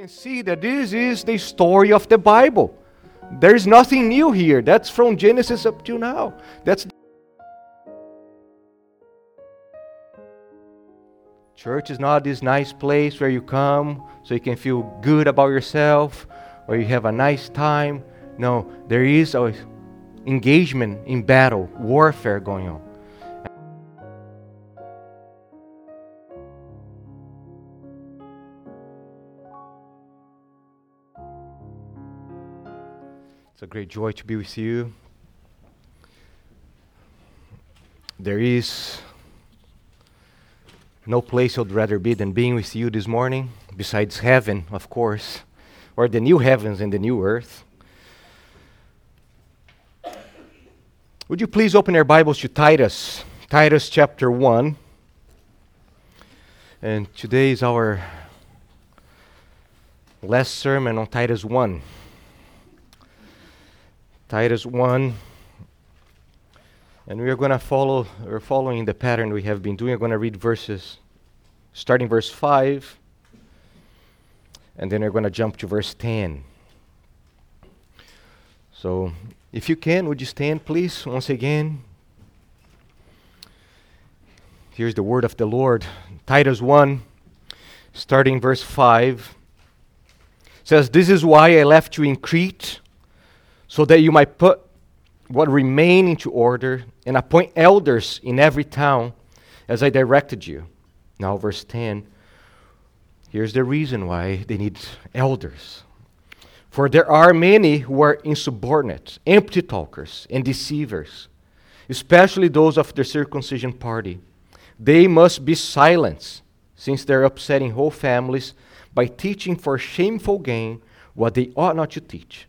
can see that this is the story of the Bible. There's nothing new here. That's from Genesis up to now. That's Church is not this nice place where you come so you can feel good about yourself or you have a nice time. No, there is a engagement in battle, warfare going on. Great joy to be with you. There is no place I'd rather be than being with you this morning, besides heaven, of course, or the new heavens and the new earth. Would you please open your Bibles to Titus, Titus chapter 1. And today is our last sermon on Titus 1. Titus 1. And we are going to follow, we're following the pattern we have been doing. We're going to read verses, starting verse 5, and then we're going to jump to verse 10. So, if you can, would you stand, please, once again? Here's the word of the Lord. Titus 1, starting verse 5, says, This is why I left you in Crete, so that you might put what remain into order and appoint elders in every town as I directed you. Now, verse 10. Here's the reason why they need elders. For there are many who are insubordinate, empty talkers, and deceivers, especially those of the circumcision party. They must be silenced, since they're upsetting whole families by teaching for shameful gain what they ought not to teach.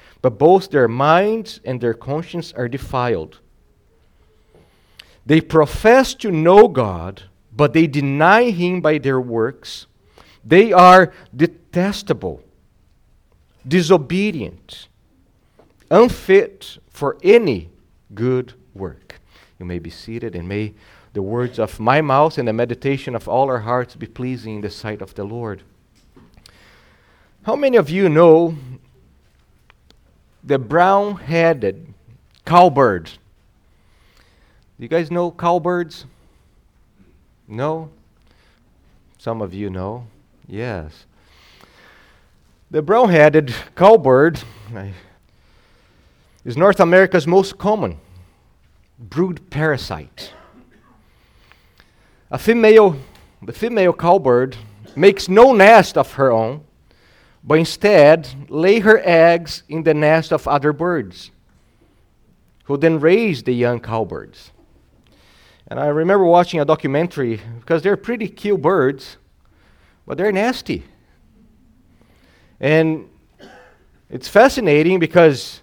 but both their minds and their conscience are defiled. They profess to know God, but they deny Him by their works. They are detestable, disobedient, unfit for any good work. You may be seated, and may the words of my mouth and the meditation of all our hearts be pleasing in the sight of the Lord. How many of you know the brown headed cowbird. Do you guys know cowbirds? No? Some of you know. Yes. The brown headed cowbird is North America's most common brood parasite. A female, the female cowbird makes no nest of her own but instead lay her eggs in the nest of other birds, who then raise the young cowbirds. And I remember watching a documentary because they're pretty cute birds, but they're nasty. And it's fascinating because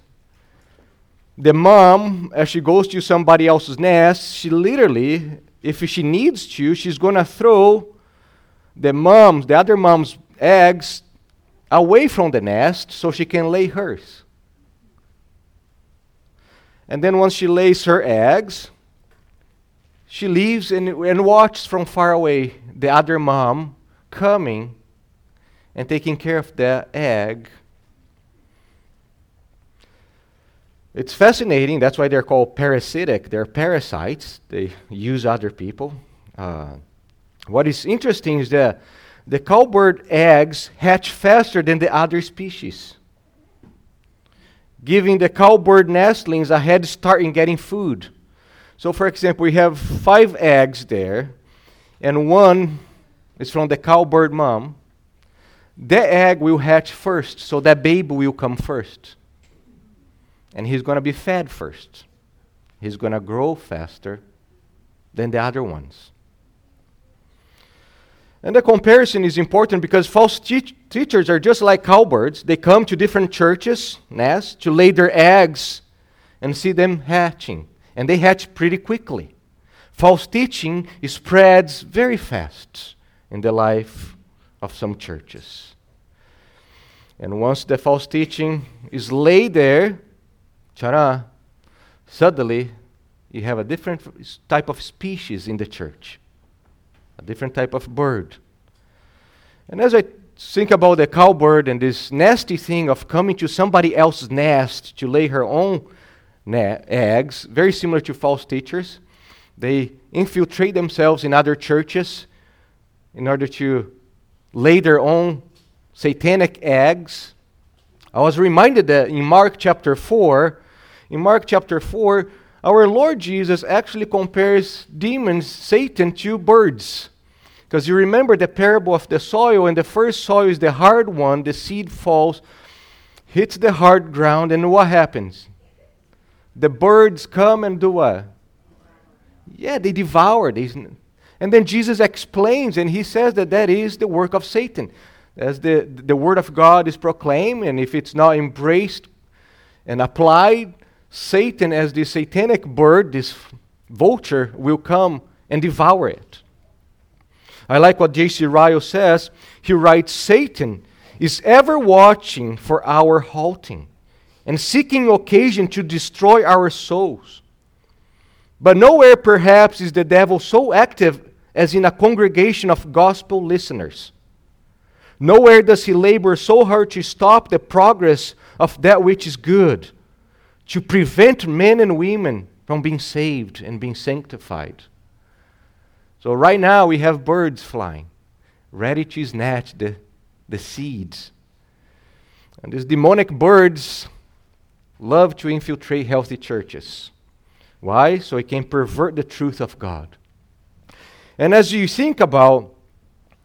the mom, as she goes to somebody else's nest, she literally, if she needs to, she's going to throw the mom's, the other mom's eggs away from the nest so she can lay hers. And then once she lays her eggs, she leaves and, and watches from far away the other mom coming and taking care of the egg. It's fascinating. That's why they're called parasitic. They're parasites. They use other people. Uh, what is interesting is that the cowbird eggs hatch faster than the other species, giving the cowbird nestlings a head start in getting food. So, for example, we have five eggs there, and one is from the cowbird mom. The egg will hatch first, so that baby will come first. And he's going to be fed first. He's going to grow faster than the other ones. And the comparison is important because false te- teachers are just like cowbirds. They come to different churches, nests, to lay their eggs and see them hatching. And they hatch pretty quickly. False teaching spreads very fast in the life of some churches. And once the false teaching is laid there, chara, suddenly you have a different type of species in the church, a different type of bird. And as I think about the cowbird and this nasty thing of coming to somebody else's nest to lay her own na- eggs, very similar to false teachers, they infiltrate themselves in other churches in order to lay their own satanic eggs. I was reminded that in Mark chapter 4, in Mark chapter 4, our Lord Jesus actually compares demons, Satan, to birds. Because you remember the parable of the soil, and the first soil is the hard one, the seed falls, hits the hard ground, and what happens? The birds come and do what? Yeah, they devour. They, and then Jesus explains, and he says that that is the work of Satan. As the, the word of God is proclaimed, and if it's not embraced and applied, Satan, as the satanic bird, this vulture, will come and devour it. I like what J.C. Ryle says. He writes Satan is ever watching for our halting and seeking occasion to destroy our souls. But nowhere, perhaps, is the devil so active as in a congregation of gospel listeners. Nowhere does he labor so hard to stop the progress of that which is good to prevent men and women from being saved and being sanctified. So, right now, we have birds flying, ready to snatch the, the seeds. And these demonic birds love to infiltrate healthy churches. Why? So it can pervert the truth of God. And as you think about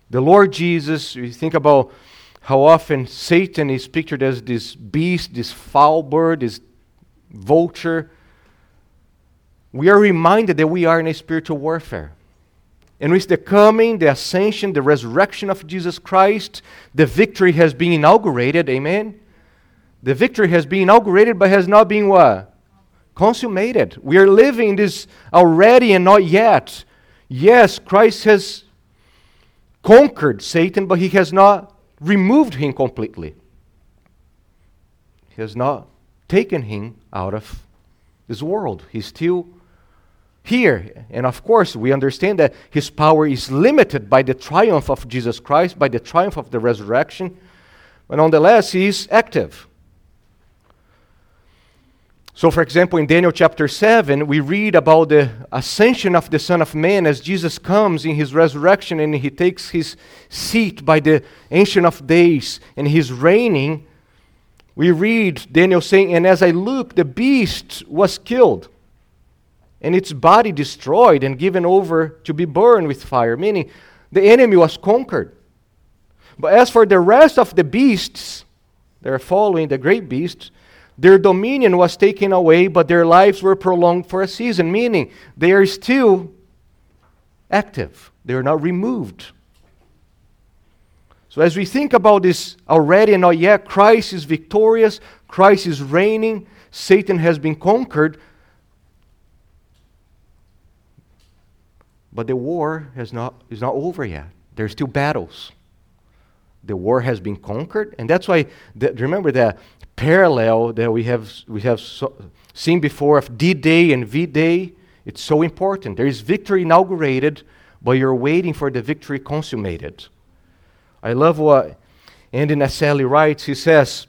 the Lord Jesus, you think about how often Satan is pictured as this beast, this foul bird, this vulture, we are reminded that we are in a spiritual warfare. In which the coming, the ascension, the resurrection of Jesus Christ, the victory has been inaugurated. Amen? The victory has been inaugurated, but has not been what? Consummated. We are living this already and not yet. Yes, Christ has conquered Satan, but he has not removed him completely. He has not taken him out of this world. He's still here. And of course, we understand that his power is limited by the triumph of Jesus Christ, by the triumph of the resurrection. But nonetheless, he is active. So, for example, in Daniel chapter 7, we read about the ascension of the Son of Man as Jesus comes in his resurrection and he takes his seat by the Ancient of Days and he's reigning we read Daniel saying, And as I looked, the beast was killed, and its body destroyed and given over to be burned with fire, meaning the enemy was conquered. But as for the rest of the beasts, they're following the great beast, their dominion was taken away, but their lives were prolonged for a season, meaning they are still active, they are not removed. So, as we think about this already and not yet, Christ is victorious, Christ is reigning, Satan has been conquered. But the war has not, is not over yet. There are still battles. The war has been conquered, and that's why, remember the parallel that we have, we have so, seen before of D Day and V Day? It's so important. There is victory inaugurated, but you're waiting for the victory consummated. I love what Andy Naselli writes. He says,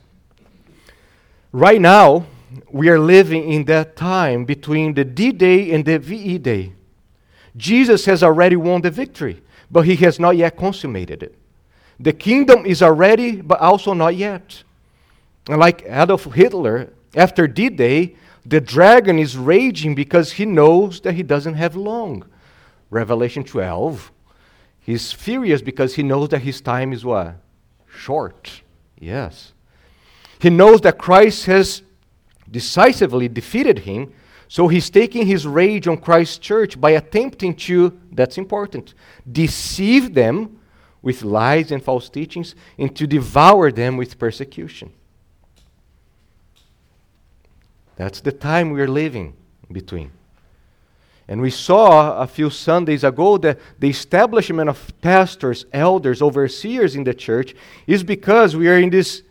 Right now, we are living in that time between the D Day and the VE Day. Jesus has already won the victory, but he has not yet consummated it. The kingdom is already, but also not yet. And like Adolf Hitler, after D Day, the dragon is raging because he knows that he doesn't have long. Revelation 12 He's furious because he knows that his time is what? Short. Yes. He knows that Christ has decisively defeated him, so he's taking his rage on Christ's church by attempting to, that's important, deceive them with lies and false teachings, and to devour them with persecution. That's the time we're living between. And we saw a few Sundays ago that the establishment of pastors, elders, overseers in the church is because we are in this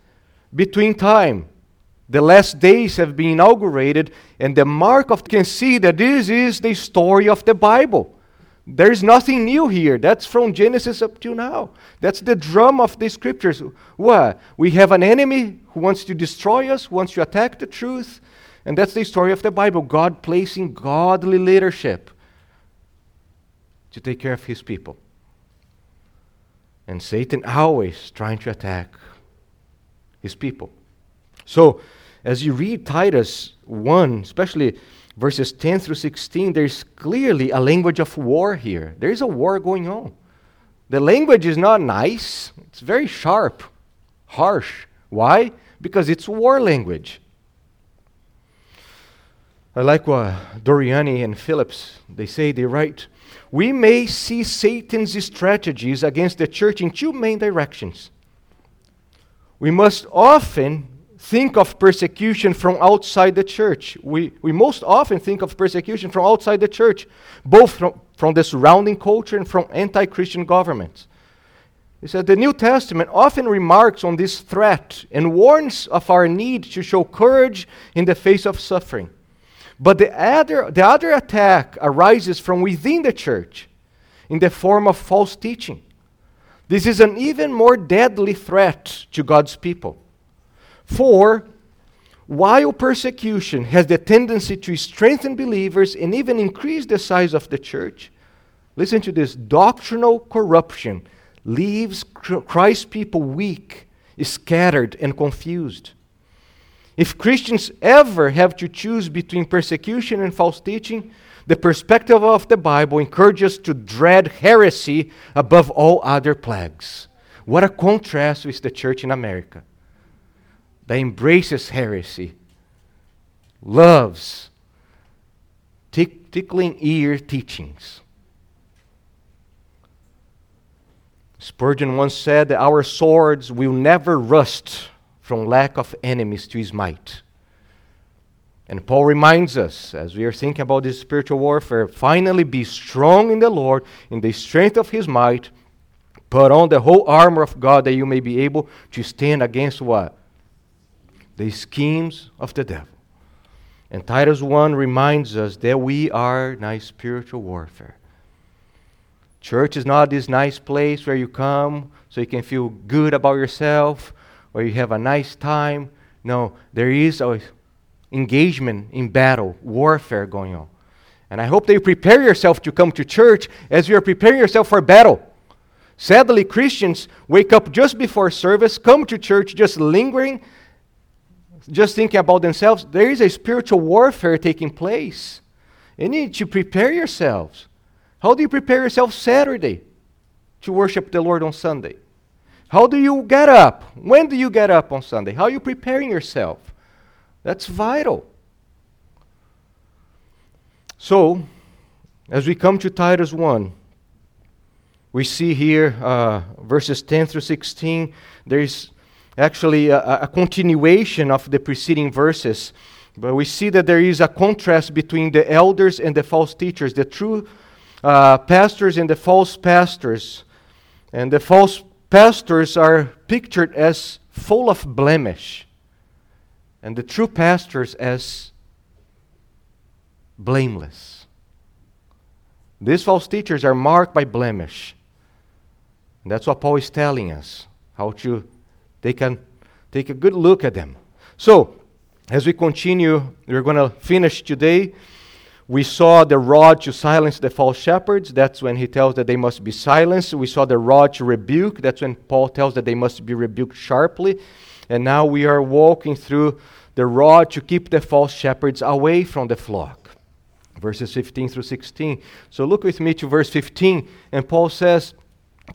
between time. The last days have been inaugurated, and the mark of can see that this is the story of the Bible. There's nothing new here. That's from Genesis up to now. That's the drum of the scriptures. What? We have an enemy who wants to destroy us, wants to attack the truth, and that's the story of the Bible God placing godly leadership to take care of his people. And Satan always trying to attack his people. So, as you read Titus 1, especially verses 10 through 16, there's clearly a language of war here. There is a war going on. The language is not nice, it's very sharp, harsh. Why? Because it's war language. I like what Doriani and Phillips they say they write we may see Satan's strategies against the church in two main directions. We must often think of persecution from outside the church. We, we most often think of persecution from outside the church, both from, from the surrounding culture and from anti Christian governments. He said the New Testament often remarks on this threat and warns of our need to show courage in the face of suffering. But the other, the other attack arises from within the church in the form of false teaching. This is an even more deadly threat to God's people. For while persecution has the tendency to strengthen believers and even increase the size of the church, listen to this doctrinal corruption leaves Christ's people weak, scattered, and confused. If Christians ever have to choose between persecution and false teaching, the perspective of the Bible encourages us to dread heresy above all other plagues. What a contrast with the church in America that embraces heresy, loves tick, tickling ear teachings. Spurgeon once said that our swords will never rust from lack of enemies to his might. And Paul reminds us, as we are thinking about this spiritual warfare, finally be strong in the Lord, in the strength of his might. Put on the whole armor of God that you may be able to stand against what? The schemes of the devil. And Titus 1 reminds us that we are in spiritual warfare. Church is not this nice place where you come so you can feel good about yourself or you have a nice time. No, there is a engagement in battle, warfare going on. And I hope that you prepare yourself to come to church as you are preparing yourself for battle. Sadly, Christians wake up just before service, come to church just lingering, just thinking about themselves. There is a spiritual warfare taking place. You need to prepare yourselves. How do you prepare yourself Saturday to worship the Lord on Sunday? How do you get up? When do you get up on Sunday? How are you preparing yourself? That's vital. So, as we come to Titus 1, we see here uh, verses 10 through 16, there is actually a, a, continuation of the preceding verses. But we see that there is a contrast between the elders and the false teachers, the true uh, pastors and the false pastors. And the false pastors are pictured as full of blemish, and the true pastors as blameless. These false teachers are marked by blemish. And that's what Paul is telling us, how to take a, take a good look at them. So, as we continue, we're going to finish today we saw the rod to silence the false shepherds. That's when he tells that they must be silenced. We saw the rod to rebuke. That's when Paul tells that they must be rebuked sharply. And now we are walking through the rod to keep the false shepherds away from the flock. Verses 15 through 16. So look with me to verse 15. And Paul says,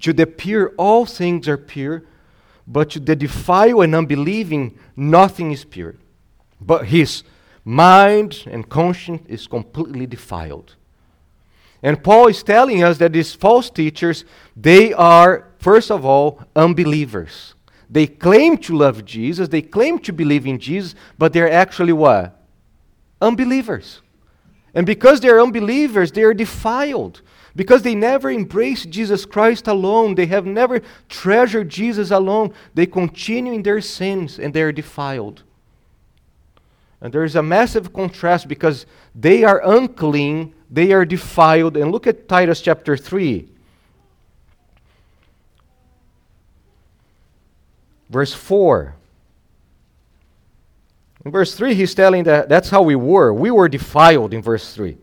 To the pure, all things are pure, but to the defile and unbelieving, nothing is pure. But his mind and conscience is completely defiled. And Paul is telling us that these false teachers, they are first of all, unbelievers. They claim to love Jesus, they claim to believe in Jesus, but they're actually what? Unbelievers. And because they're unbelievers, they are defiled. Because they never embrace Jesus Christ alone, they have never treasured Jesus alone, they continue in their sins and they are defiled. And there is a massive contrast because they are unclean, they are defiled. And look at Titus chapter 3. Verse 4. In verse 3, he's telling that that's how we were. We were defiled in verse 3.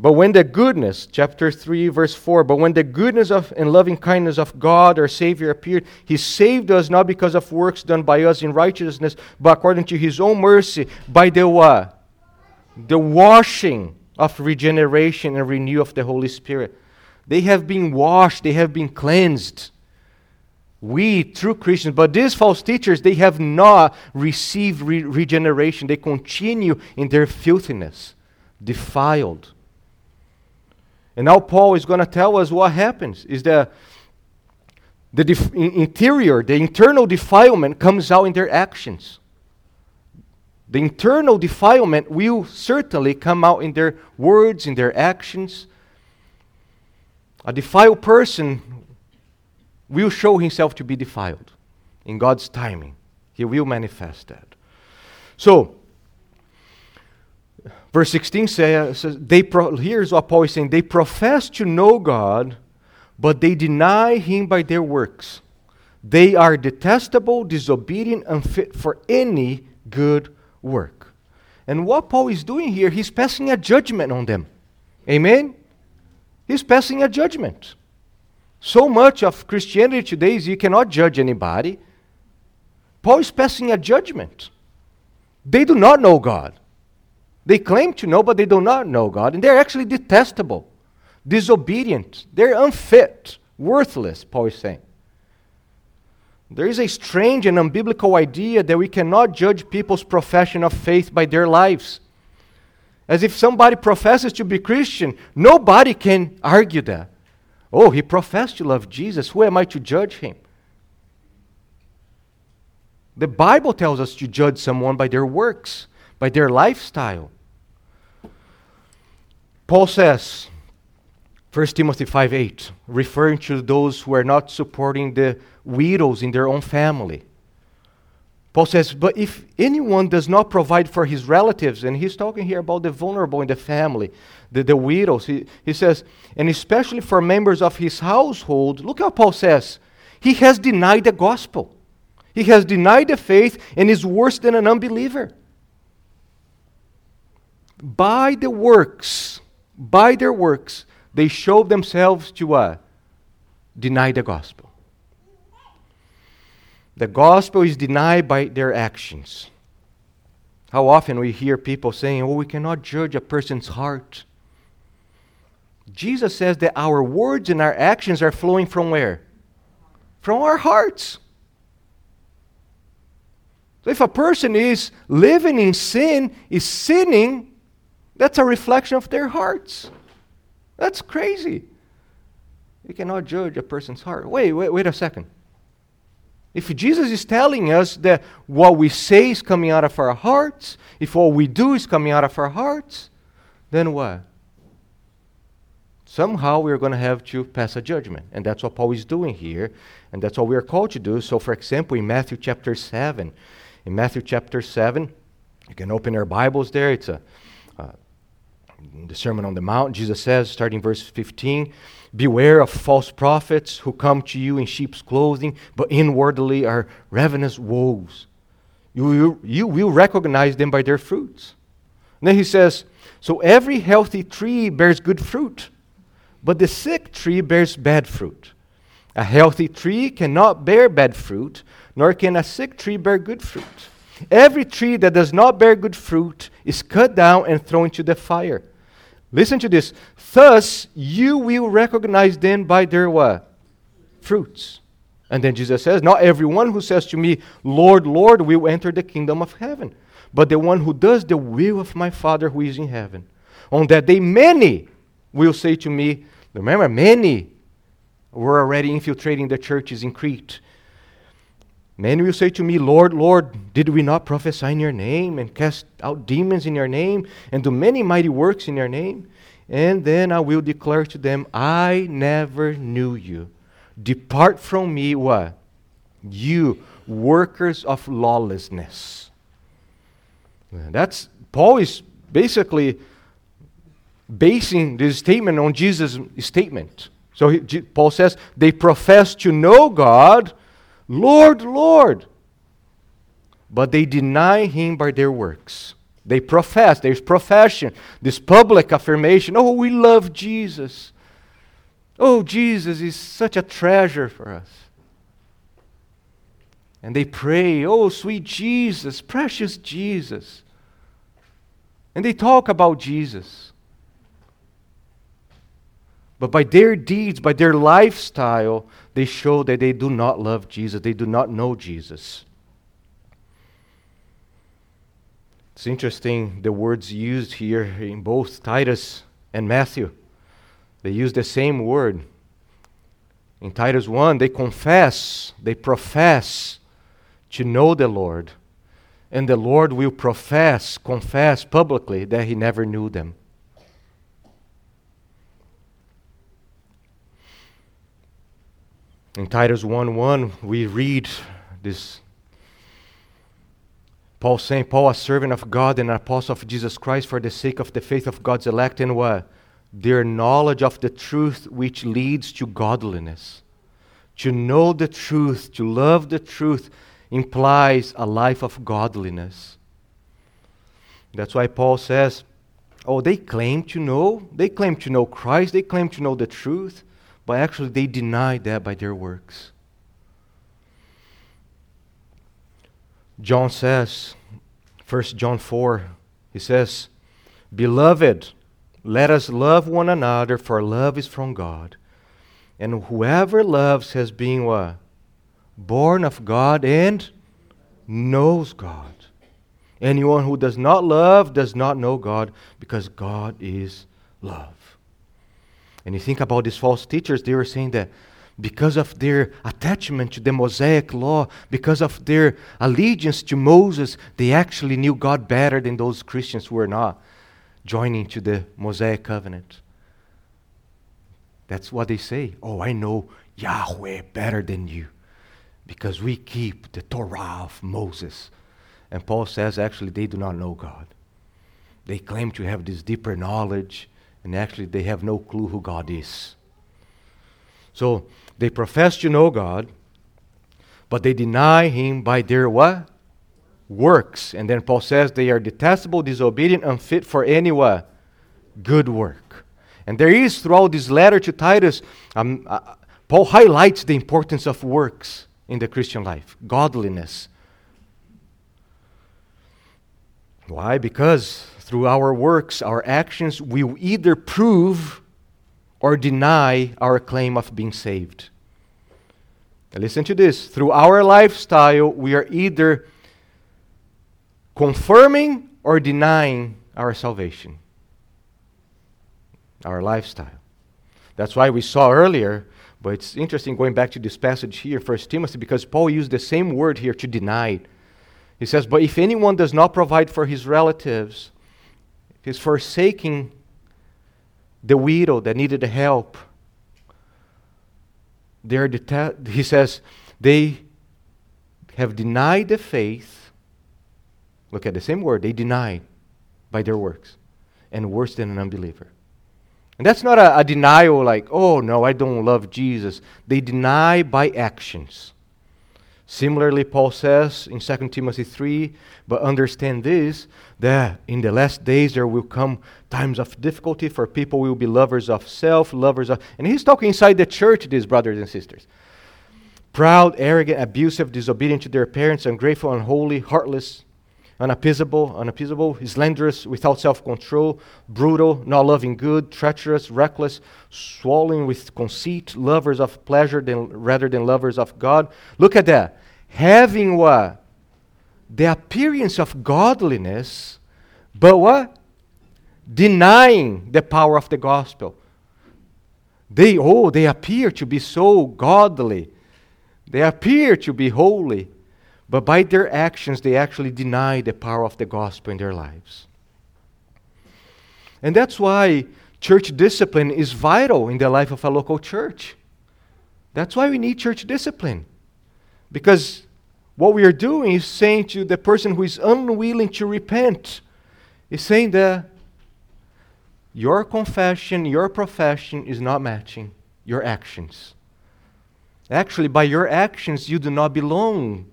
But when the goodness, chapter 3, verse 4, but when the goodness of and loving kindness of God our Savior appeared, He saved us not because of works done by us in righteousness, but according to His own mercy, by the what? The washing of regeneration and renew of the Holy Spirit. They have been washed, they have been cleansed. We, true Christians, but these false teachers, they have not received re- regeneration. They continue in their filthiness, defiled. And now Paul is going to tell us what happens is that the def- interior, the internal defilement comes out in their actions. The internal defilement will certainly come out in their words, in their actions. A defiled person will show himself to be defiled in God's timing. He will manifest that. So, Verse 16 uh, says, they pro- here's what Paul is saying they profess to know God, but they deny him by their works. They are detestable, disobedient, unfit for any good work. And what Paul is doing here, he's passing a judgment on them. Amen? He's passing a judgment. So much of Christianity today is you cannot judge anybody. Paul is passing a judgment. They do not know God. They claim to know, but they do not know God. And they're actually detestable, disobedient. They're unfit, worthless, Paul is saying. There is a strange and unbiblical idea that we cannot judge people's profession of faith by their lives. As if somebody professes to be Christian, nobody can argue that. Oh, he professed to love Jesus. Who am I to judge him? The Bible tells us to judge someone by their works, by their lifestyle. Paul says, 1 Timothy 5 8, referring to those who are not supporting the widows in their own family. Paul says, But if anyone does not provide for his relatives, and he's talking here about the vulnerable in the family, the, the widows, he, he says, and especially for members of his household, look how Paul says, he has denied the gospel. He has denied the faith and is worse than an unbeliever. By the works, by their works, they show themselves to uh, deny the gospel. The gospel is denied by their actions. How often we hear people saying, Oh, we cannot judge a person's heart. Jesus says that our words and our actions are flowing from where? From our hearts. So if a person is living in sin, is sinning, that's a reflection of their hearts. That's crazy. You cannot judge a person's heart. Wait, wait, wait a second. If Jesus is telling us that what we say is coming out of our hearts, if what we do is coming out of our hearts, then what? Somehow we're going to have to pass a judgment. And that's what Paul is doing here. And that's what we are called to do. So, for example, in Matthew chapter 7, in Matthew chapter 7, you can open your Bibles there. It's a the Sermon on the Mount, Jesus says, starting verse 15, Beware of false prophets who come to you in sheep's clothing, but inwardly are ravenous wolves. You, you, you will recognize them by their fruits. And then he says, So every healthy tree bears good fruit, but the sick tree bears bad fruit. A healthy tree cannot bear bad fruit, nor can a sick tree bear good fruit. Every tree that does not bear good fruit is cut down and thrown into the fire. Listen to this. Thus you will recognize them by their what? Fruits. And then Jesus says, Not everyone who says to me, Lord, Lord, will enter the kingdom of heaven, but the one who does the will of my Father who is in heaven. On that day, many will say to me, Remember, many were already infiltrating the churches in Crete. Many will say to me, Lord, Lord, did we not prophesy in your name and cast out demons in your name and do many mighty works in your name? And then I will declare to them, I never knew you. Depart from me, what? You workers of lawlessness. That's Paul is basically basing this statement on Jesus' statement. So he, Paul says, they profess to know God, Lord, Lord, but they deny him by their works. They profess, there's profession, this public affirmation oh, we love Jesus. Oh, Jesus is such a treasure for us. And they pray, Oh, sweet Jesus, precious Jesus. And they talk about Jesus. But by their deeds, by their lifestyle, they show that they do not love Jesus. They do not know Jesus. It's interesting the words used here in both Titus and Matthew. They use the same word. In Titus 1, they confess, they profess to know the Lord. And the Lord will profess, confess publicly that he never knew them. In Titus 1 1, we read this Paul saying, Paul, a servant of God and an apostle of Jesus Christ, for the sake of the faith of God's elect, and what? Their knowledge of the truth which leads to godliness. To know the truth, to love the truth, implies a life of godliness. That's why Paul says, Oh, they claim to know, they claim to know Christ, they claim to know the truth, but actually they denied that by their works. John says, 1 John 4, he says, Beloved, let us love one another, for love is from God. And whoever loves has been what? born of God and knows God. Anyone who does not love does not know God because God is love. And you think about these false teachers, they were saying that because of their attachment to the Mosaic law, because of their allegiance to Moses, they actually knew God better than those Christians who were not joining to the Mosaic covenant. That's what they say. Oh, I know Yahweh better than you because we keep the Torah of Moses. And Paul says actually they do not know God. They claim to have this deeper knowledge, and actually they have no clue who God is. So they profess to know God, but they deny him by their what? Works. And then Paul says they are detestable, disobedient, unfit for any what? Good work. And there is throughout this letter to Titus, um, uh, Paul highlights the importance of works in the Christian life godliness. Why? Because through our works, our actions, we will either prove or deny our claim of being saved. Now listen to this. Through our lifestyle, we are either confirming or denying our salvation. Our lifestyle. That's why we saw earlier but it's interesting going back to this passage here, 1 Timothy, because Paul used the same word here to deny. He says, But if anyone does not provide for his relatives, he's forsaking the widow that needed help. They're deta- he says, they have denied the faith. Look at the same word, they denied by their works, and worse than an unbeliever. And that's not a, a, denial like, oh, no, I don't love Jesus. They deny by actions. Similarly, Paul says in 2 Timothy 3, but understand this, that in the last days there will come times of difficulty, for people will be lovers of self, lovers of. And he's talking inside the church, these brothers and sisters. Proud, arrogant, abusive, disobedient to their parents, ungrateful, unholy, heartless, unappeasable, unappeasable, slanderous, without self control, brutal, not loving good, treacherous, reckless, swollen with conceit, lovers of pleasure than, rather than lovers of God. Look at that. Having what? The appearance of godliness, but what? Denying the power of the gospel. They, oh, they appear to be so godly. They appear to be holy. But by their actions, they actually deny the power of the gospel in their lives. And that's why church discipline is vital in the life of a local church. That's why we need church discipline. Because what we are doing is saying to the person who is unwilling to repent, is saying that your confession, your profession is not matching your actions. Actually, by your actions, you do not belong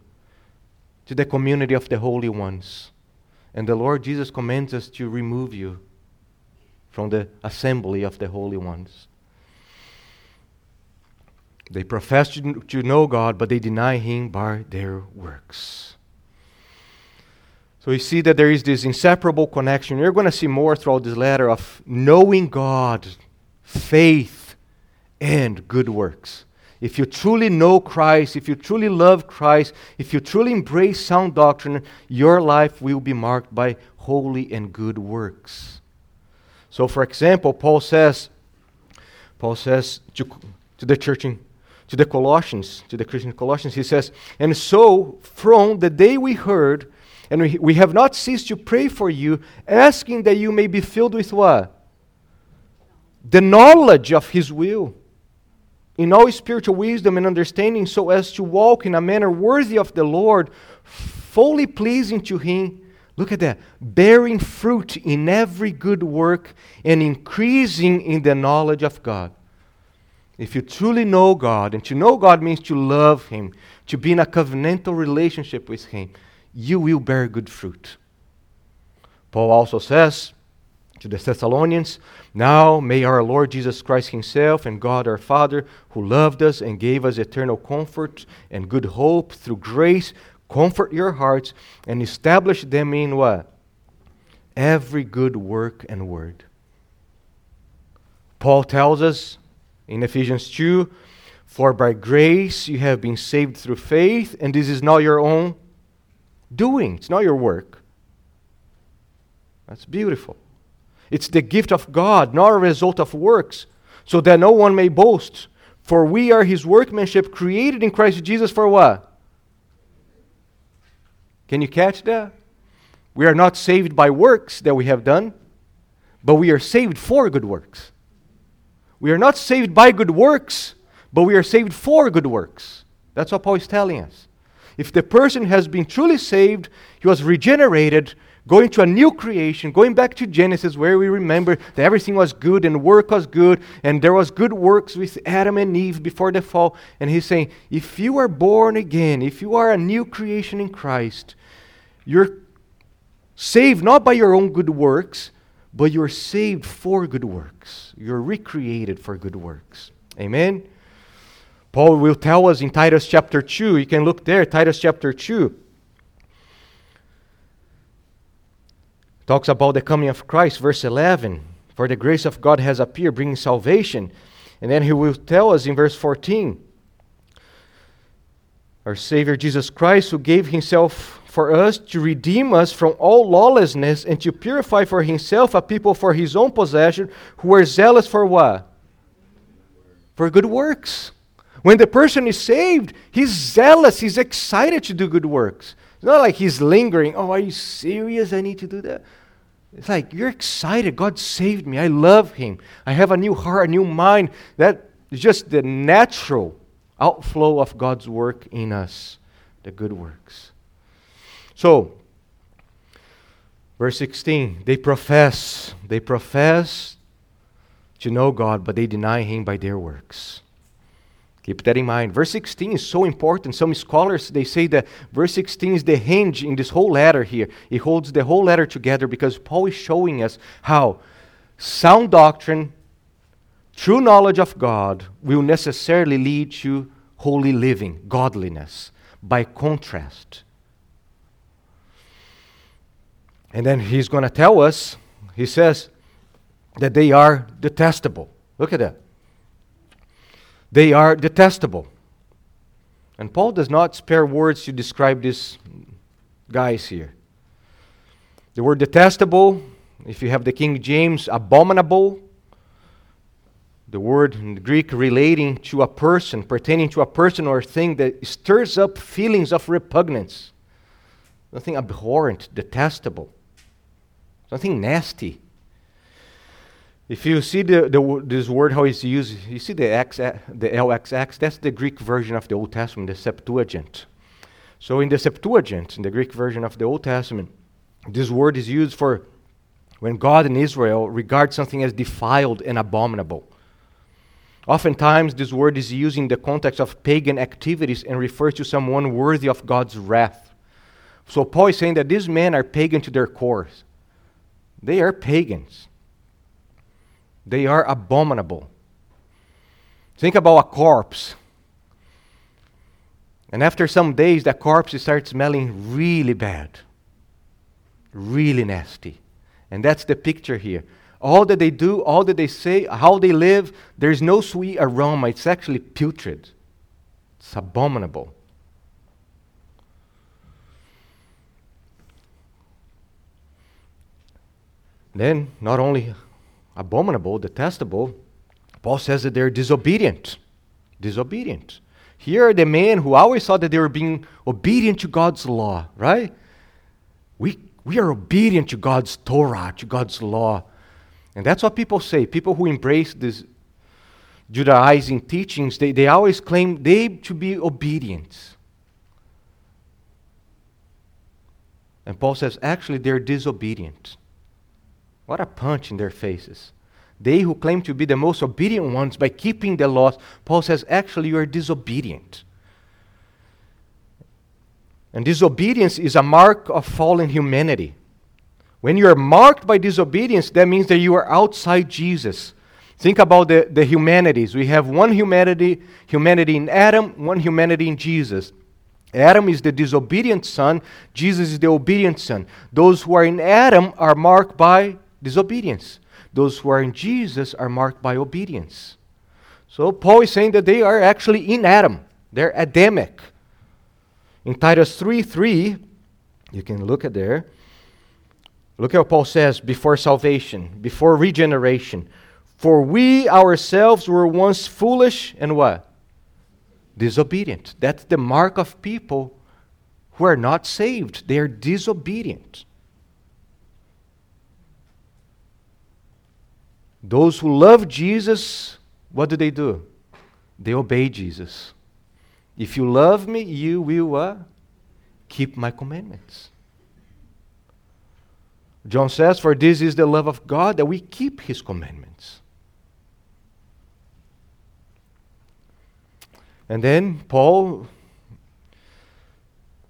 to the community of the holy ones. And the Lord Jesus commands us to remove you from the assembly of the holy ones. They profess to know God, but they deny Him by their works. So you see that there is this inseparable connection. You're going to see more throughout this letter of knowing God, faith, and good works. If you truly know Christ, if you truly love Christ, if you truly embrace sound doctrine, your life will be marked by holy and good works. So, for example, Paul says, Paul says to, to the church in, to the Colossians, to the Christian Colossians, he says, And so from the day we heard, and we, we have not ceased to pray for you, asking that you may be filled with what? The knowledge of his will. In all spiritual wisdom and understanding, so as to walk in a manner worthy of the Lord, fully pleasing to him Look at that. Bearing fruit in every good work and increasing in the knowledge of God. If you truly know God, and to know God means to love Him, to be in a covenantal relationship with Him, you will bear good fruit. Paul also says to the Thessalonians, Now may our Lord Jesus Christ Himself and God our Father, who loved us and gave us eternal comfort and good hope through grace, comfort your hearts, and establish them in what? Every good work and word. Paul tells us in Ephesians 2 For by grace you have been saved through faith, and this is not your own doing, it's not your work. That's beautiful. It's the gift of God, not a result of works, so that no one may boast. For we are his workmanship, created in Christ Jesus for what? Can you catch that? We are not saved by works that we have done, but we are saved for good works. We are not saved by good works, but we are saved for good works. That's what Paul is telling us. If the person has been truly saved, he was regenerated, going to a new creation, going back to Genesis where we remember that everything was good and work was good and there was good works with Adam and Eve before the fall. And he's saying, if you are born again, if you are a new creation in Christ, you're saved not by your own good works, but you're saved for good works. You're recreated for good works. Amen. Paul will tell us in Titus chapter 2, you can look there, Titus chapter 2 talks about the coming of Christ, verse 11. For the grace of God has appeared, bringing salvation. And then he will tell us in verse 14 our Savior Jesus Christ, who gave himself for us to redeem us from all lawlessness and to purify for himself a people for his own possession who are zealous for what? For good works. When the person is saved, he's zealous, he's excited to do good works. Not like he's lingering. Oh, are you serious? I need to do that. It's like you're excited. God saved me. I love Him. I have a new heart, a new mind. That is just the natural outflow of God's work in us, the good works. So, verse 16 they profess, they profess to know God, but they deny Him by their works. Keep that in mind. Verse 16 is so important. Some scholars they say that verse 16 is the hinge in this whole letter here. It holds the whole letter together because Paul is showing us how sound doctrine, true knowledge of God will necessarily lead to holy living, godliness, by contrast. And then he's going to tell us, he says, that they are detestable. Look at that. They are detestable. And Paul does not spare words to describe these guys here. The word detestable, if you have the King James, abominable, the word in the Greek relating to a person, pertaining to a person or thing that stirs up feelings of repugnance. Something abhorrent, detestable, something nasty. If you see the, the, this word, how it's used, you see the, X, the LXX, that's the Greek version of the Old Testament, the Septuagint. So in the Septuagint, in the Greek version of the Old Testament, this word is used for when God in Israel regards something as defiled and abominable. Oftentimes, this word is used in the context of pagan activities and refers to someone worthy of God's wrath. So, Paul is saying that these men are pagan to their core. They are pagans, they are abominable. Think about a corpse. And after some days, that corpse starts smelling really bad, really nasty. And that's the picture here. All that they do, all that they say, how they live, there's no sweet aroma. It's actually putrid. It's abominable. Then, not only abominable, detestable, Paul says that they're disobedient. Disobedient. Here are the men who always thought that they were being obedient to God's law, right? We, we are obedient to God's Torah, to God's law. And that's what people say. People who embrace these Judaizing teachings, they, they always claim they to be obedient. And Paul says, actually, they're disobedient. What a punch in their faces. They who claim to be the most obedient ones by keeping the laws, Paul says, actually, you are disobedient. And disobedience is a mark of fallen humanity. When you are marked by disobedience, that means that you are outside Jesus. Think about the, the humanities. We have one humanity, humanity in Adam, one humanity in Jesus. Adam is the disobedient son, Jesus is the obedient son. Those who are in Adam are marked by disobedience. Those who are in Jesus are marked by obedience. So Paul is saying that they are actually in Adam. They're Adamic. In Titus 3 3, you can look at there. Look what Paul says before salvation, before regeneration. For we ourselves were once foolish and what? Disobedient. That's the mark of people who are not saved. They are disobedient. Those who love Jesus, what do they do? They obey Jesus. If you love me, you will uh, keep my commandments. John says, For this is the love of God, that we keep his commandments. And then Paul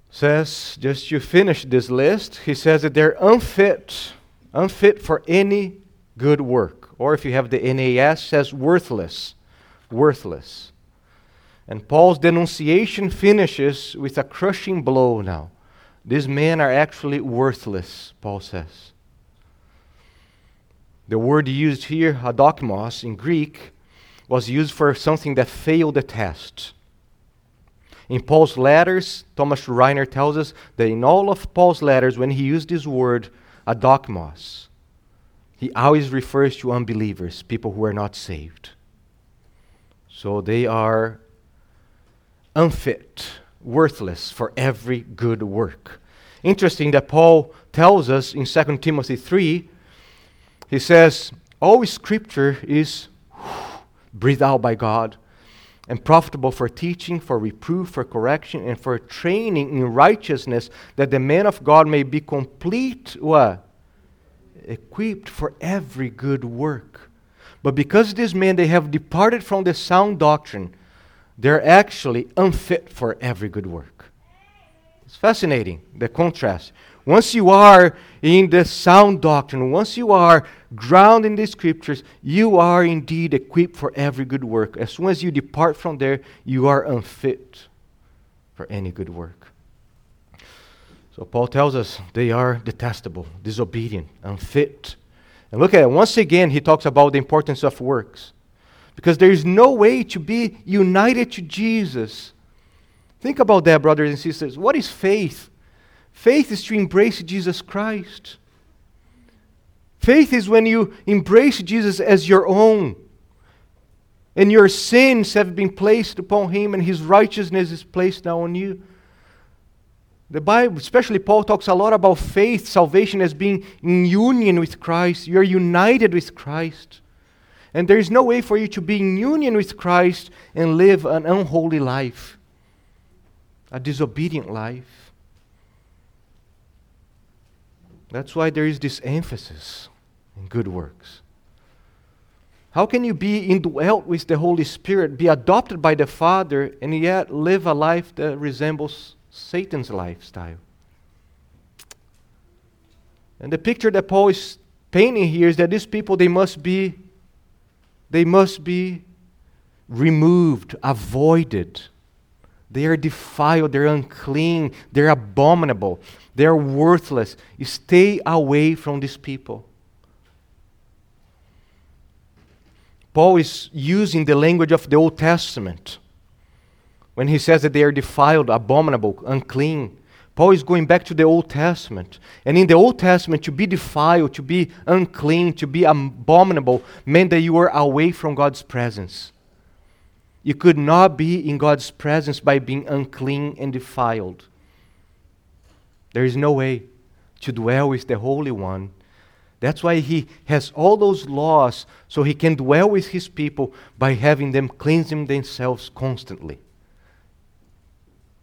says, just to finish this list, he says that they're unfit, unfit for any good work. Or if you have the NAS, says worthless, worthless. And Paul's denunciation finishes with a crushing blow now. These men are actually worthless, Paul says. The word used here, adokimos, in Greek, was used for something that failed the test. In Paul's letters, Thomas Schreiner tells us that in all of Paul's letters, when he used this word, adokimos, he always refers to unbelievers, people who are not saved. So they are unfit worthless for every good work. Interesting that Paul tells us in 2 Timothy 3, he says, All scripture is breathed out by God and profitable for teaching, for reproof, for correction, and for training in righteousness, that the man of God may be complete, what? Equipped for every good work. But because these men they have departed from the sound doctrine, they're actually unfit for every good work. It's fascinating, the contrast. Once you are in the sound doctrine, once you are grounded in the scriptures, you are indeed equipped for every good work. As soon as you depart from there, you are unfit for any good work. So Paul tells us they are detestable, disobedient, unfit. And look at it. Once again, he talks about the importance of works. Because there is no way to be united to Jesus. Think about that, brothers and sisters. What is faith? Faith is to embrace Jesus Christ. Faith is when you embrace Jesus as your own. And your sins have been placed upon him, and his righteousness is placed now on you. The Bible, especially Paul, talks a lot about faith, salvation as being in union with Christ. You are united with Christ. And there is no way for you to be in union with Christ and live an unholy life, a disobedient life. That's why there is this emphasis in good works. How can you be indwelt with the Holy Spirit, be adopted by the Father, and yet live a life that resembles Satan's lifestyle? And the picture that Paul is painting here is that these people they must be they must be removed, avoided. They are defiled, they're unclean, they're abominable, they're worthless. You stay away from these people. Paul is using the language of the Old Testament when he says that they are defiled, abominable, unclean. Paul is going back to the Old Testament. And in the Old Testament, to be defiled, to be unclean, to be abominable, meant that you were away from God's presence. You could not be in God's presence by being unclean and defiled. There is no way to dwell with the Holy One that's why he has all those laws so he can dwell with his people by having them cleansing themselves constantly.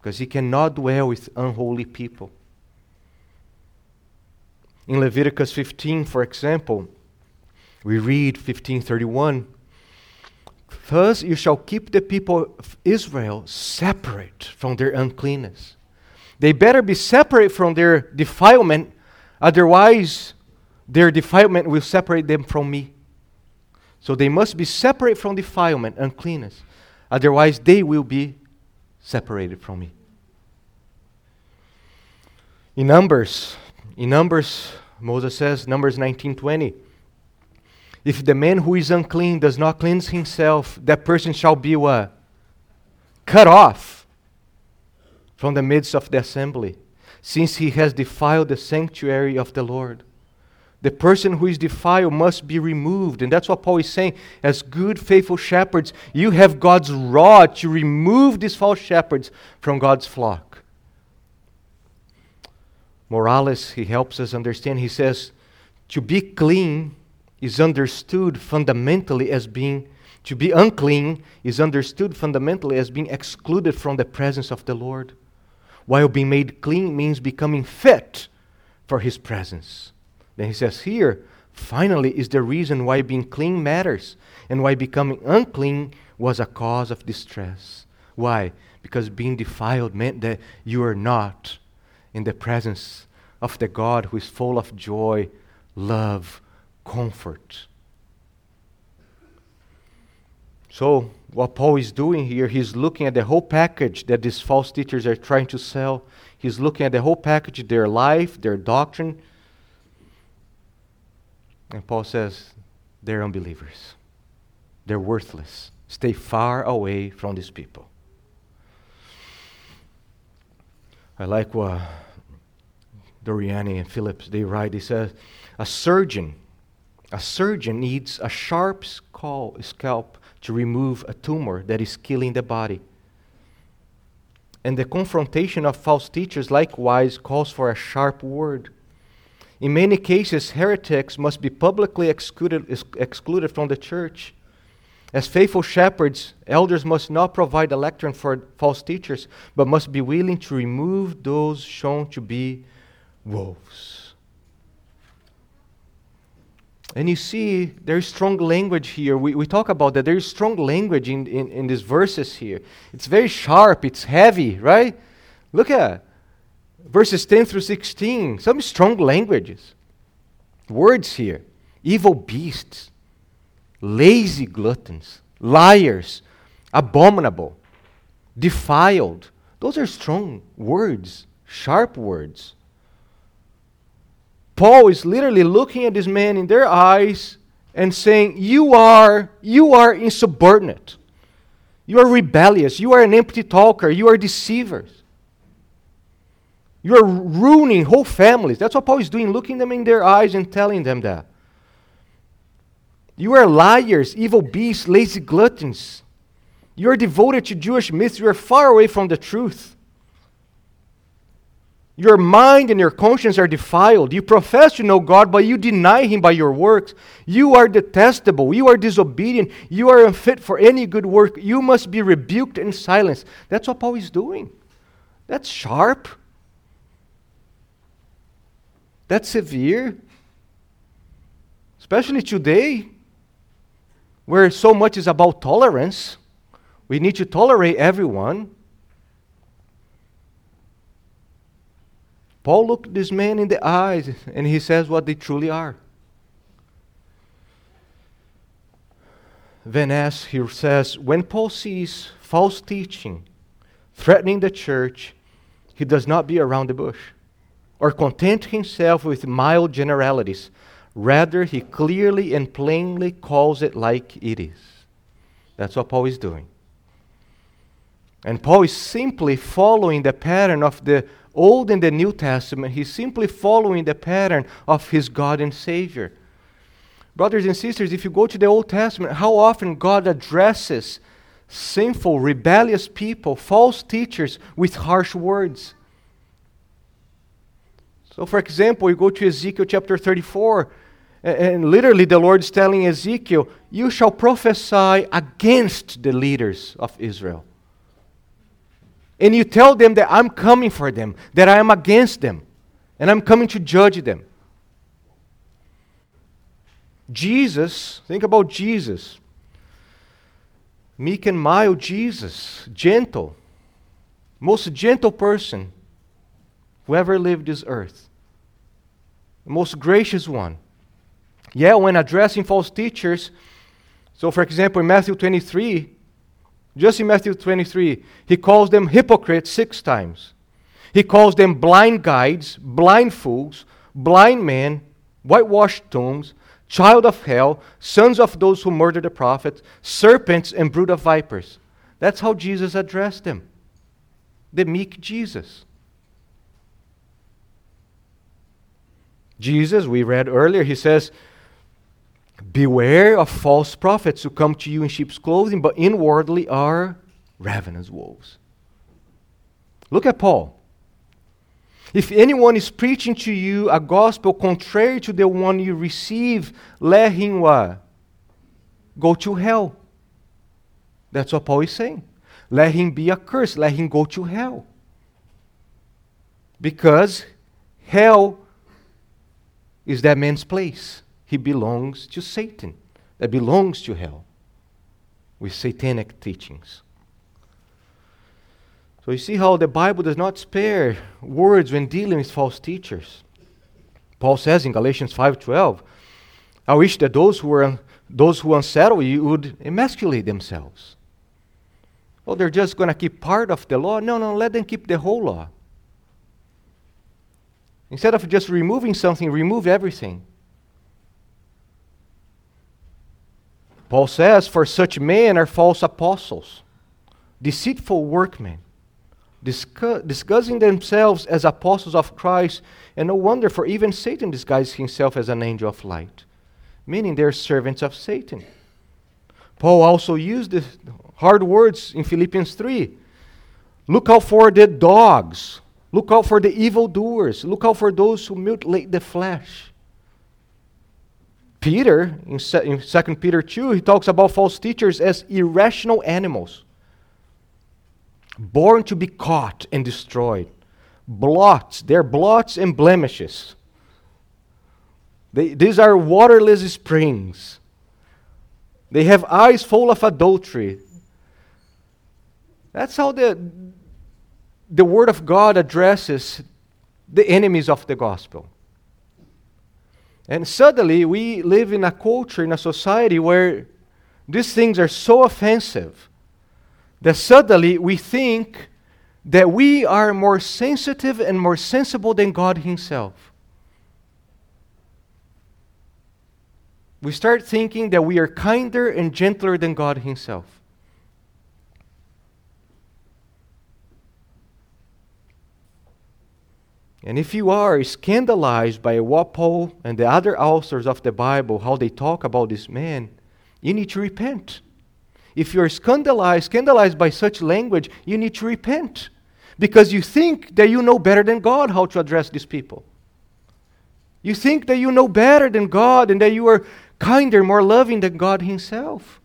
Because he cannot dwell with unholy people. In Leviticus 15, for example, we read 1531 Thus you shall keep the people of Israel separate from their uncleanness. They better be separate from their defilement, otherwise, their defilement will separate them from me. So they must be separate from defilement, uncleanness. Otherwise, they will be separated from me. In Numbers, in Numbers, Moses says, Numbers 19:20, if the man who is unclean does not cleanse himself, that person shall be what? Cut off from the midst of the assembly, since he has defiled the sanctuary of the Lord. The person who is defiled must be removed. And that's what Paul is saying. As good, faithful shepherds, you have God's rod to remove these false shepherds from God's flock. Morales, he helps us understand. He says, to be clean is understood fundamentally as being, to be unclean is understood fundamentally as being excluded from the presence of the Lord. While being made clean means becoming fit for his presence. Then he says here, finally, is the reason why being clean matters and why becoming unclean was a cause of distress. Why? Because being defiled meant that you are not in the presence of the God who is full of joy, love, comfort. So, what Paul is doing here, he's looking at the whole package that these false teachers are trying to sell. He's looking at the whole package, their life, their doctrine, and Paul says, they're unbelievers. They're worthless. Stay far away from these people. I like what Doriani and Phillips they write. They say, a surgeon, a surgeon needs a sharp skull, scalp to remove a tumor that is killing the body. And the confrontation of false teachers likewise calls for a sharp word. In many cases, heretics must be publicly excluded, excluded from the church. As faithful shepherds, elders must not provide a lectern for false teachers, but must be willing to remove those shown to be wolves. And you see, there's strong language here. We, we talk about that. There's strong language in, in, in these verses here. It's very sharp, it's heavy, right? Look at verses 10 through 16, some strong languages. Words here evil beasts, lazy gluttons, liars, abominable, defiled. Those are strong words, sharp words. Paul is literally looking at this man in their eyes and saying, You are, you are insubordinate. You are rebellious. You are an empty talker. You are deceivers. You're ruining whole families. That's what Paul is doing, looking them in their eyes and telling them that. You are liars, evil beasts, lazy gluttons. You are devoted to Jewish myths. You are far away from the truth. Your mind and your conscience are defiled. You profess to know God, but you deny Him by your works. You are detestable. You are disobedient. You are unfit for any good work. You must be rebuked and silenced. That's what Paul is doing. That's sharp. That's severe. Especially today, where so much is about tolerance. We need to tolerate everyone. Paul looked this man in the eyes and he says what they truly are. Then, as he says, when Paul sees false teaching threatening the church, he does not be around the bush or content himself with mild generalities. Rather, he clearly and plainly calls it like it is. That's what Paul is doing. And Paul is simply following the pattern of the Old and the New Testament. He's simply following the pattern of his God and Savior. Brothers and sisters, if you go to the Old Testament, how often God addresses sinful, rebellious people, false teachers, with harsh words. So, for example, you go to Ezekiel chapter 34, and literally the Lord is telling Ezekiel, You shall prophesy against the leaders of Israel and you tell them that I'm coming for them, that I am against them, and I'm coming to judge them. Jesus, think about Jesus. Meek and mild Jesus, gentle, most gentle person who ever lived this earth, the most gracious one. Yeah, when addressing false teachers, so for example, in Matthew 23, just in Matthew 23, he calls them hypocrites six times. He calls them blind guides, blind fools, blind men, whitewashed tombs, child of hell, sons of those who murdered the prophets, serpents, and brood of vipers. That's how Jesus addressed them. The meek Jesus. Jesus, we read earlier, he says, Beware of false prophets who come to you in sheep's clothing, but inwardly are ravenous wolves. Look at Paul. If anyone is preaching to you a gospel contrary to the one you receive, let him what? Go to hell. That's what Paul is saying. Let him be accursed. Let him go to hell. Because hell is that man's place he belongs to Satan, that belongs to hell with satanic teachings. So you see how the Bible does not spare words when dealing with false teachers. Paul says in Galatians 5:12, "I wish that those who are those who unsettle you would emasculate themselves." Well, they're just going to keep part of the law. No, no, let them keep the whole law. Instead of just removing something, remove everything. Paul says, For such men are false apostles, deceitful workmen, disguising themselves as apostles of Christ, and no wonder, for even Satan disguises himself as an angel of light, meaning they're servants of Satan. Paul also used the hard words in Philippians 3. Look out for the dogs. Look out for the evildoers. Look out for those who mutilate the flesh. Peter, in, in 2 Peter 2, he talks about false teachers as irrational animals, born to be caught and destroyed. Blots, they're blots and blemishes. They, these are waterless springs. They have eyes full of adultery. That's how the, the Word of God addresses the enemies of the gospel. And suddenly, we live in a culture, in a society where these things are so offensive that suddenly we think that we are more sensitive and more sensible than God Himself. We start thinking that we are kinder and gentler than God Himself. And if you are scandalized by what and the other authors of the Bible, how they talk about this man, you need to repent. If you're scandalized, scandalized by such language, you need to repent. Because you think that you know better than God how to address these people. You think that you know better than God and that you are kinder, more loving than God Himself.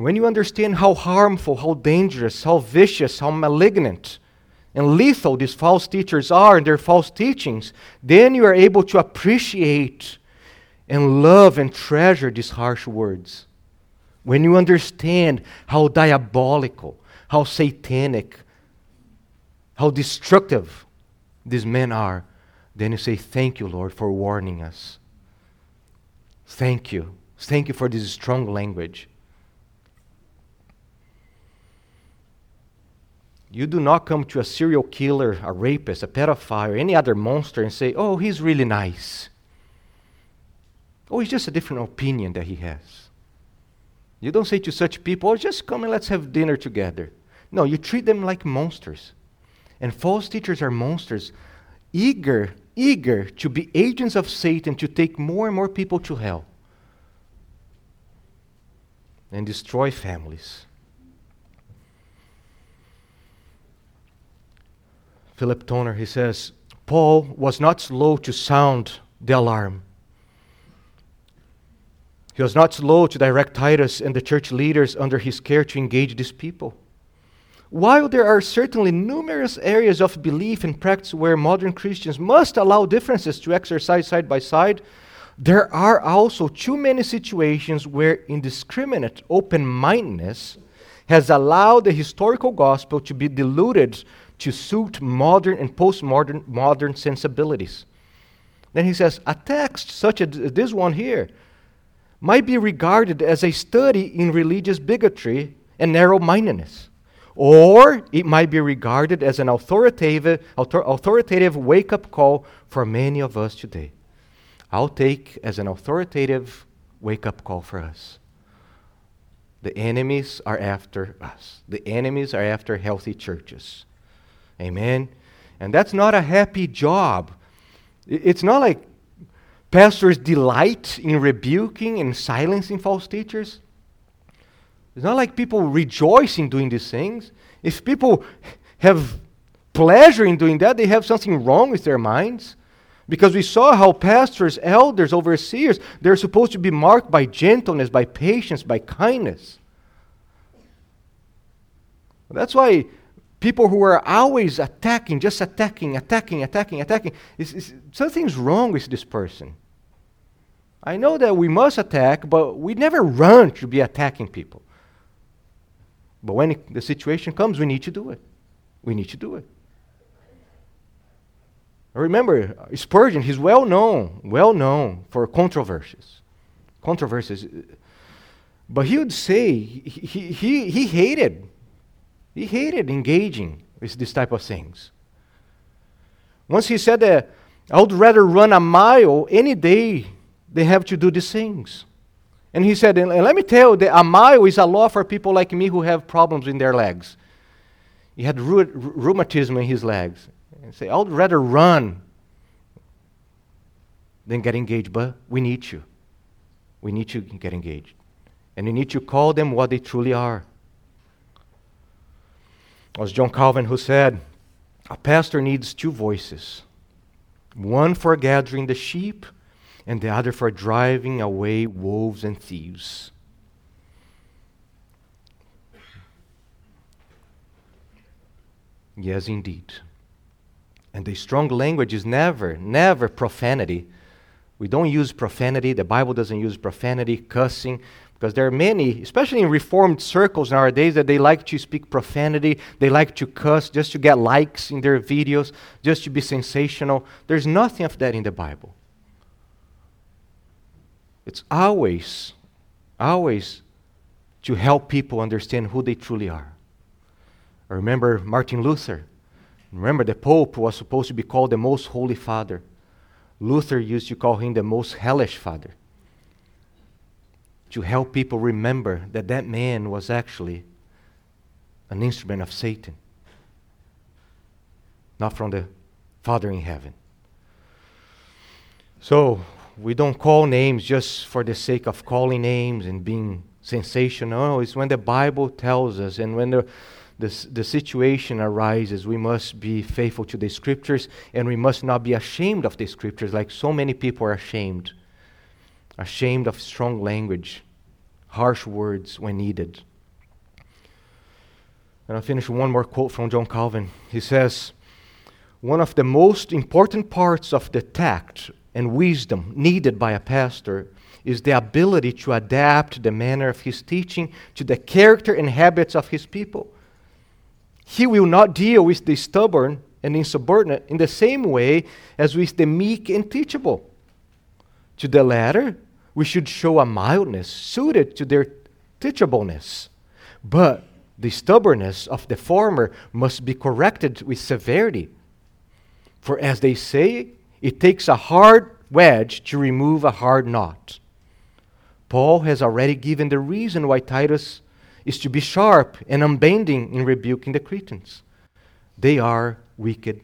When you understand how harmful, how dangerous, how vicious, how malignant, and lethal these false teachers are and their false teachings, then you are able to appreciate and love and treasure these harsh words. When you understand how diabolical, how satanic, how destructive these men are, then you say, Thank you, Lord, for warning us. Thank you. Thank you for this strong language. You do not come to a serial killer, a rapist, a pedophile, or any other monster and say, oh, he's really nice. Oh, it's just a different opinion that he has. You don't say to such people, oh, just come and let's have dinner together. No, you treat them like monsters. And false teachers are monsters, eager, eager to be agents of Satan to take more and more people to hell and destroy families. Philip Towner, he says, Paul was not slow to sound the alarm. He was not slow to direct Titus and the church leaders under his care to engage these people. While there are certainly numerous areas of belief and practice where modern Christians must allow differences to exercise side by side, there are also too many situations where indiscriminate open mindedness has allowed the historical gospel to be diluted to suit modern and postmodern modern sensibilities. Then he says, a text such as this one here might be regarded as a study in religious bigotry and narrow mindedness. Or it might be regarded as an authoritative, author, authoritative wake up call for many of us today. I'll take as an authoritative wake up call for us. The enemies are after us, the enemies are after healthy churches. Amen. And that's not a happy job. It's not like pastors delight in rebuking and silencing false teachers. It's not like people rejoice in doing these things. If people have pleasure in doing that, they have something wrong with their minds. Because we saw how pastors, elders, overseers, they're supposed to be marked by gentleness, by patience, by kindness. That's why people who are always attacking, just attacking, attacking, attacking, attacking. It's, it's, something's wrong with this person. I know that we must attack, but we never run to be attacking people. But when it, the situation comes, we need to do it. We need to do it. Remember, Spurgeon, he's well known, well known for controversies. Controversies. But he would say he, he, he hated he hated engaging with this type of things. Once he said that I would rather run a mile any day than have to do these things. And he said, and let me tell you that a mile is a law for people like me who have problems in their legs. He had rheumatism in his legs. And say, I would rather run than get engaged, but we need you. We need you to get engaged. And we need to call them what they truly are. It was John Calvin who said, A pastor needs two voices one for gathering the sheep, and the other for driving away wolves and thieves. Yes, indeed. And the strong language is never, never profanity. We don't use profanity. The Bible doesn't use profanity, cussing. Because there are many, especially in reformed circles nowadays, that they like to speak profanity, they like to cuss just to get likes in their videos, just to be sensational. There's nothing of that in the Bible. It's always, always to help people understand who they truly are. I remember Martin Luther. Remember, the Pope was supposed to be called the Most Holy Father. Luther used to call him the Most Hellish Father. To help people remember that that man was actually an instrument of Satan, not from the Father in heaven. So, we don't call names just for the sake of calling names and being sensational. No, it's when the Bible tells us and when the, the, the situation arises, we must be faithful to the scriptures and we must not be ashamed of the scriptures like so many people are ashamed. Ashamed of strong language, harsh words when needed. And I'll finish with one more quote from John Calvin. He says, One of the most important parts of the tact and wisdom needed by a pastor is the ability to adapt the manner of his teaching to the character and habits of his people. He will not deal with the stubborn and insubordinate in the same way as with the meek and teachable. To the latter, we should show a mildness suited to their teachableness. But the stubbornness of the former must be corrected with severity. For as they say, it takes a hard wedge to remove a hard knot. Paul has already given the reason why Titus is to be sharp and unbending in rebuking the Cretans. They are wicked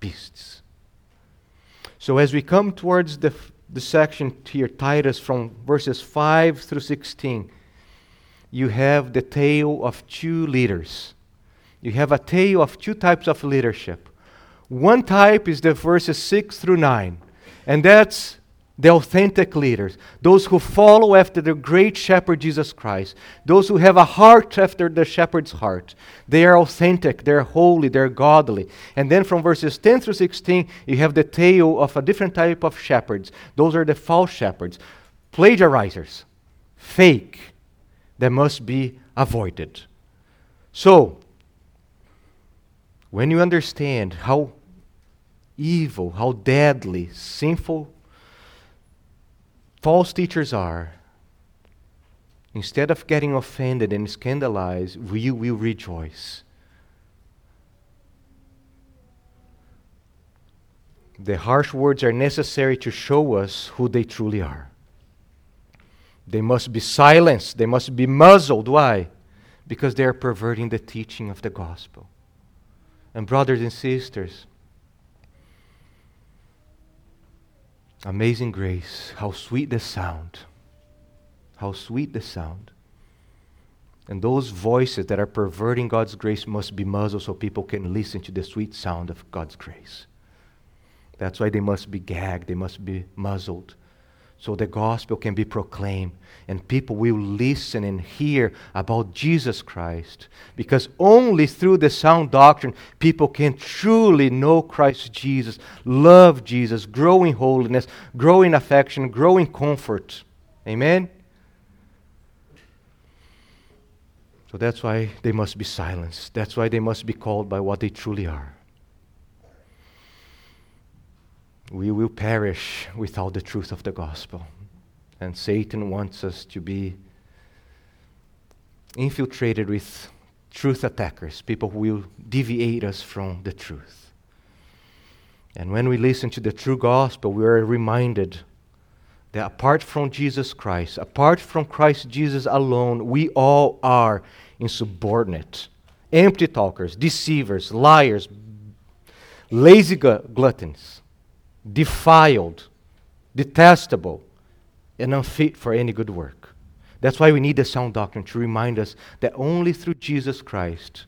beasts. So, as we come towards the, the section here, Titus, from verses 5 through 16, you have the tale of two leaders. You have a tale of two types of leadership one type is the verses 6 through 9, and that's the authentic leaders, those who follow after the great shepherd Jesus Christ, those who have a heart after the shepherd's heart. They are authentic, they're holy, they're godly. And then from verses 10 through 16, you have the tale of a different type of shepherds. Those are the false shepherds, plagiarizers, fake, that must be avoided. So, when you understand how evil, how deadly, sinful false teachers are, instead of getting offended and scandalized, we will rejoice. The harsh words are necessary to show us who they truly are. They must be silenced, they must be muzzled. Why? Because they are perverting the teaching of the gospel. And, brothers and sisters, Amazing grace, how sweet the sound. How sweet the sound. And those voices that are perverting God's grace must be muzzled so people can listen to the sweet sound of God's grace. That's why they must be gagged, they must be muzzled so the gospel can be proclaimed and people will listen and hear about Jesus Christ. Because only through the sound doctrine people can truly know Christ Jesus, love Jesus, grow in holiness, grow in affection, grow in comfort. Amen? So that's why they must be silenced. That's why they must be called by what they truly are. We will perish without the truth of the gospel. And Satan wants us to be infiltrated with truth attackers, people who will deviate us from the truth. And when we listen to the true gospel, we are reminded that apart from Jesus Christ, apart from Christ Jesus alone, we all are insubordinate, empty talkers, deceivers, liars, lazy gluttons defiled, detestable, and unfit for any good work. That's why we need the sound doctrine to remind us that only through Jesus Christ,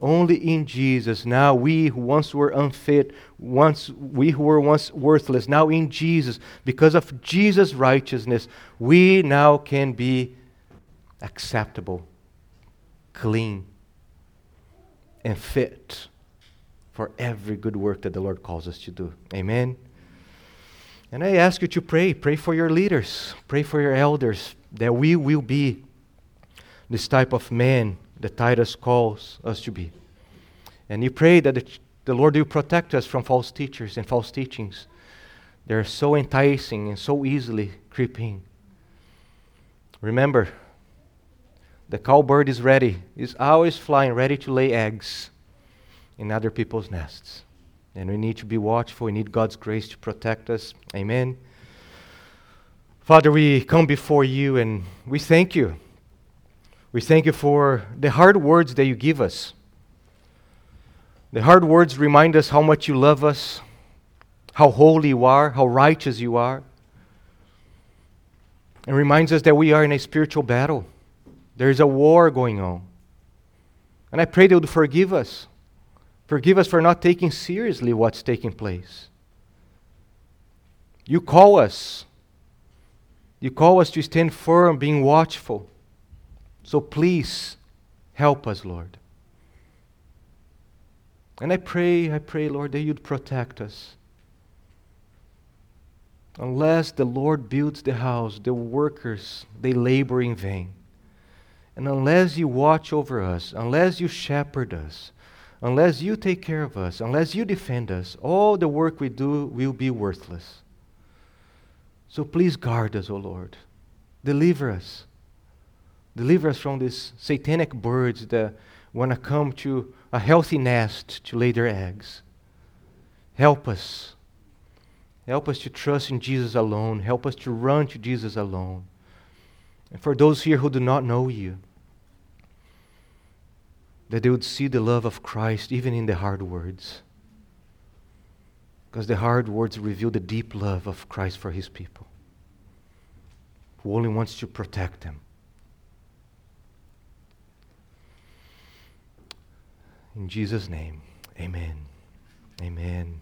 only in Jesus, now we who once were unfit, once we who were once worthless, now in Jesus, because of Jesus' righteousness, we now can be acceptable, clean, and fit for every good work that the Lord calls us to do. Amen. And I ask you to pray. Pray for your leaders. Pray for your elders that we will be this type of man that Titus calls us to be. And you pray that the, the Lord will protect us from false teachers and false teachings. They're so enticing and so easily creeping. Remember, the cowbird is ready, is always flying, ready to lay eggs in other people's nests. And we need to be watchful. We need God's grace to protect us. Amen. Father, we come before you and we thank you. We thank you for the hard words that you give us. The hard words remind us how much you love us, how holy you are, how righteous you are. And reminds us that we are in a spiritual battle. There is a war going on. And I pray that you would forgive us. Forgive us for not taking seriously what's taking place. You call us you call us to stand firm, being watchful. So please help us, Lord. And I pray, I pray, Lord, that you'd protect us. Unless the Lord builds the house, the workers, they labor in vain. And unless you watch over us, unless you shepherd us, unless you take care of us, unless you defend us, all the work we do will be worthless. So please guard us, O Lord. Deliver us. Deliver us from these satanic birds that want to come to a healthy nest to lay their eggs. Help us. Help us to trust in Jesus alone. Help us to run to Jesus alone. And for those here who do not know you, that they would see the love of Christ even in the hard words. Because the hard words reveal the deep love of Christ for his people, who only wants to protect them. In Jesus' name, amen. Amen.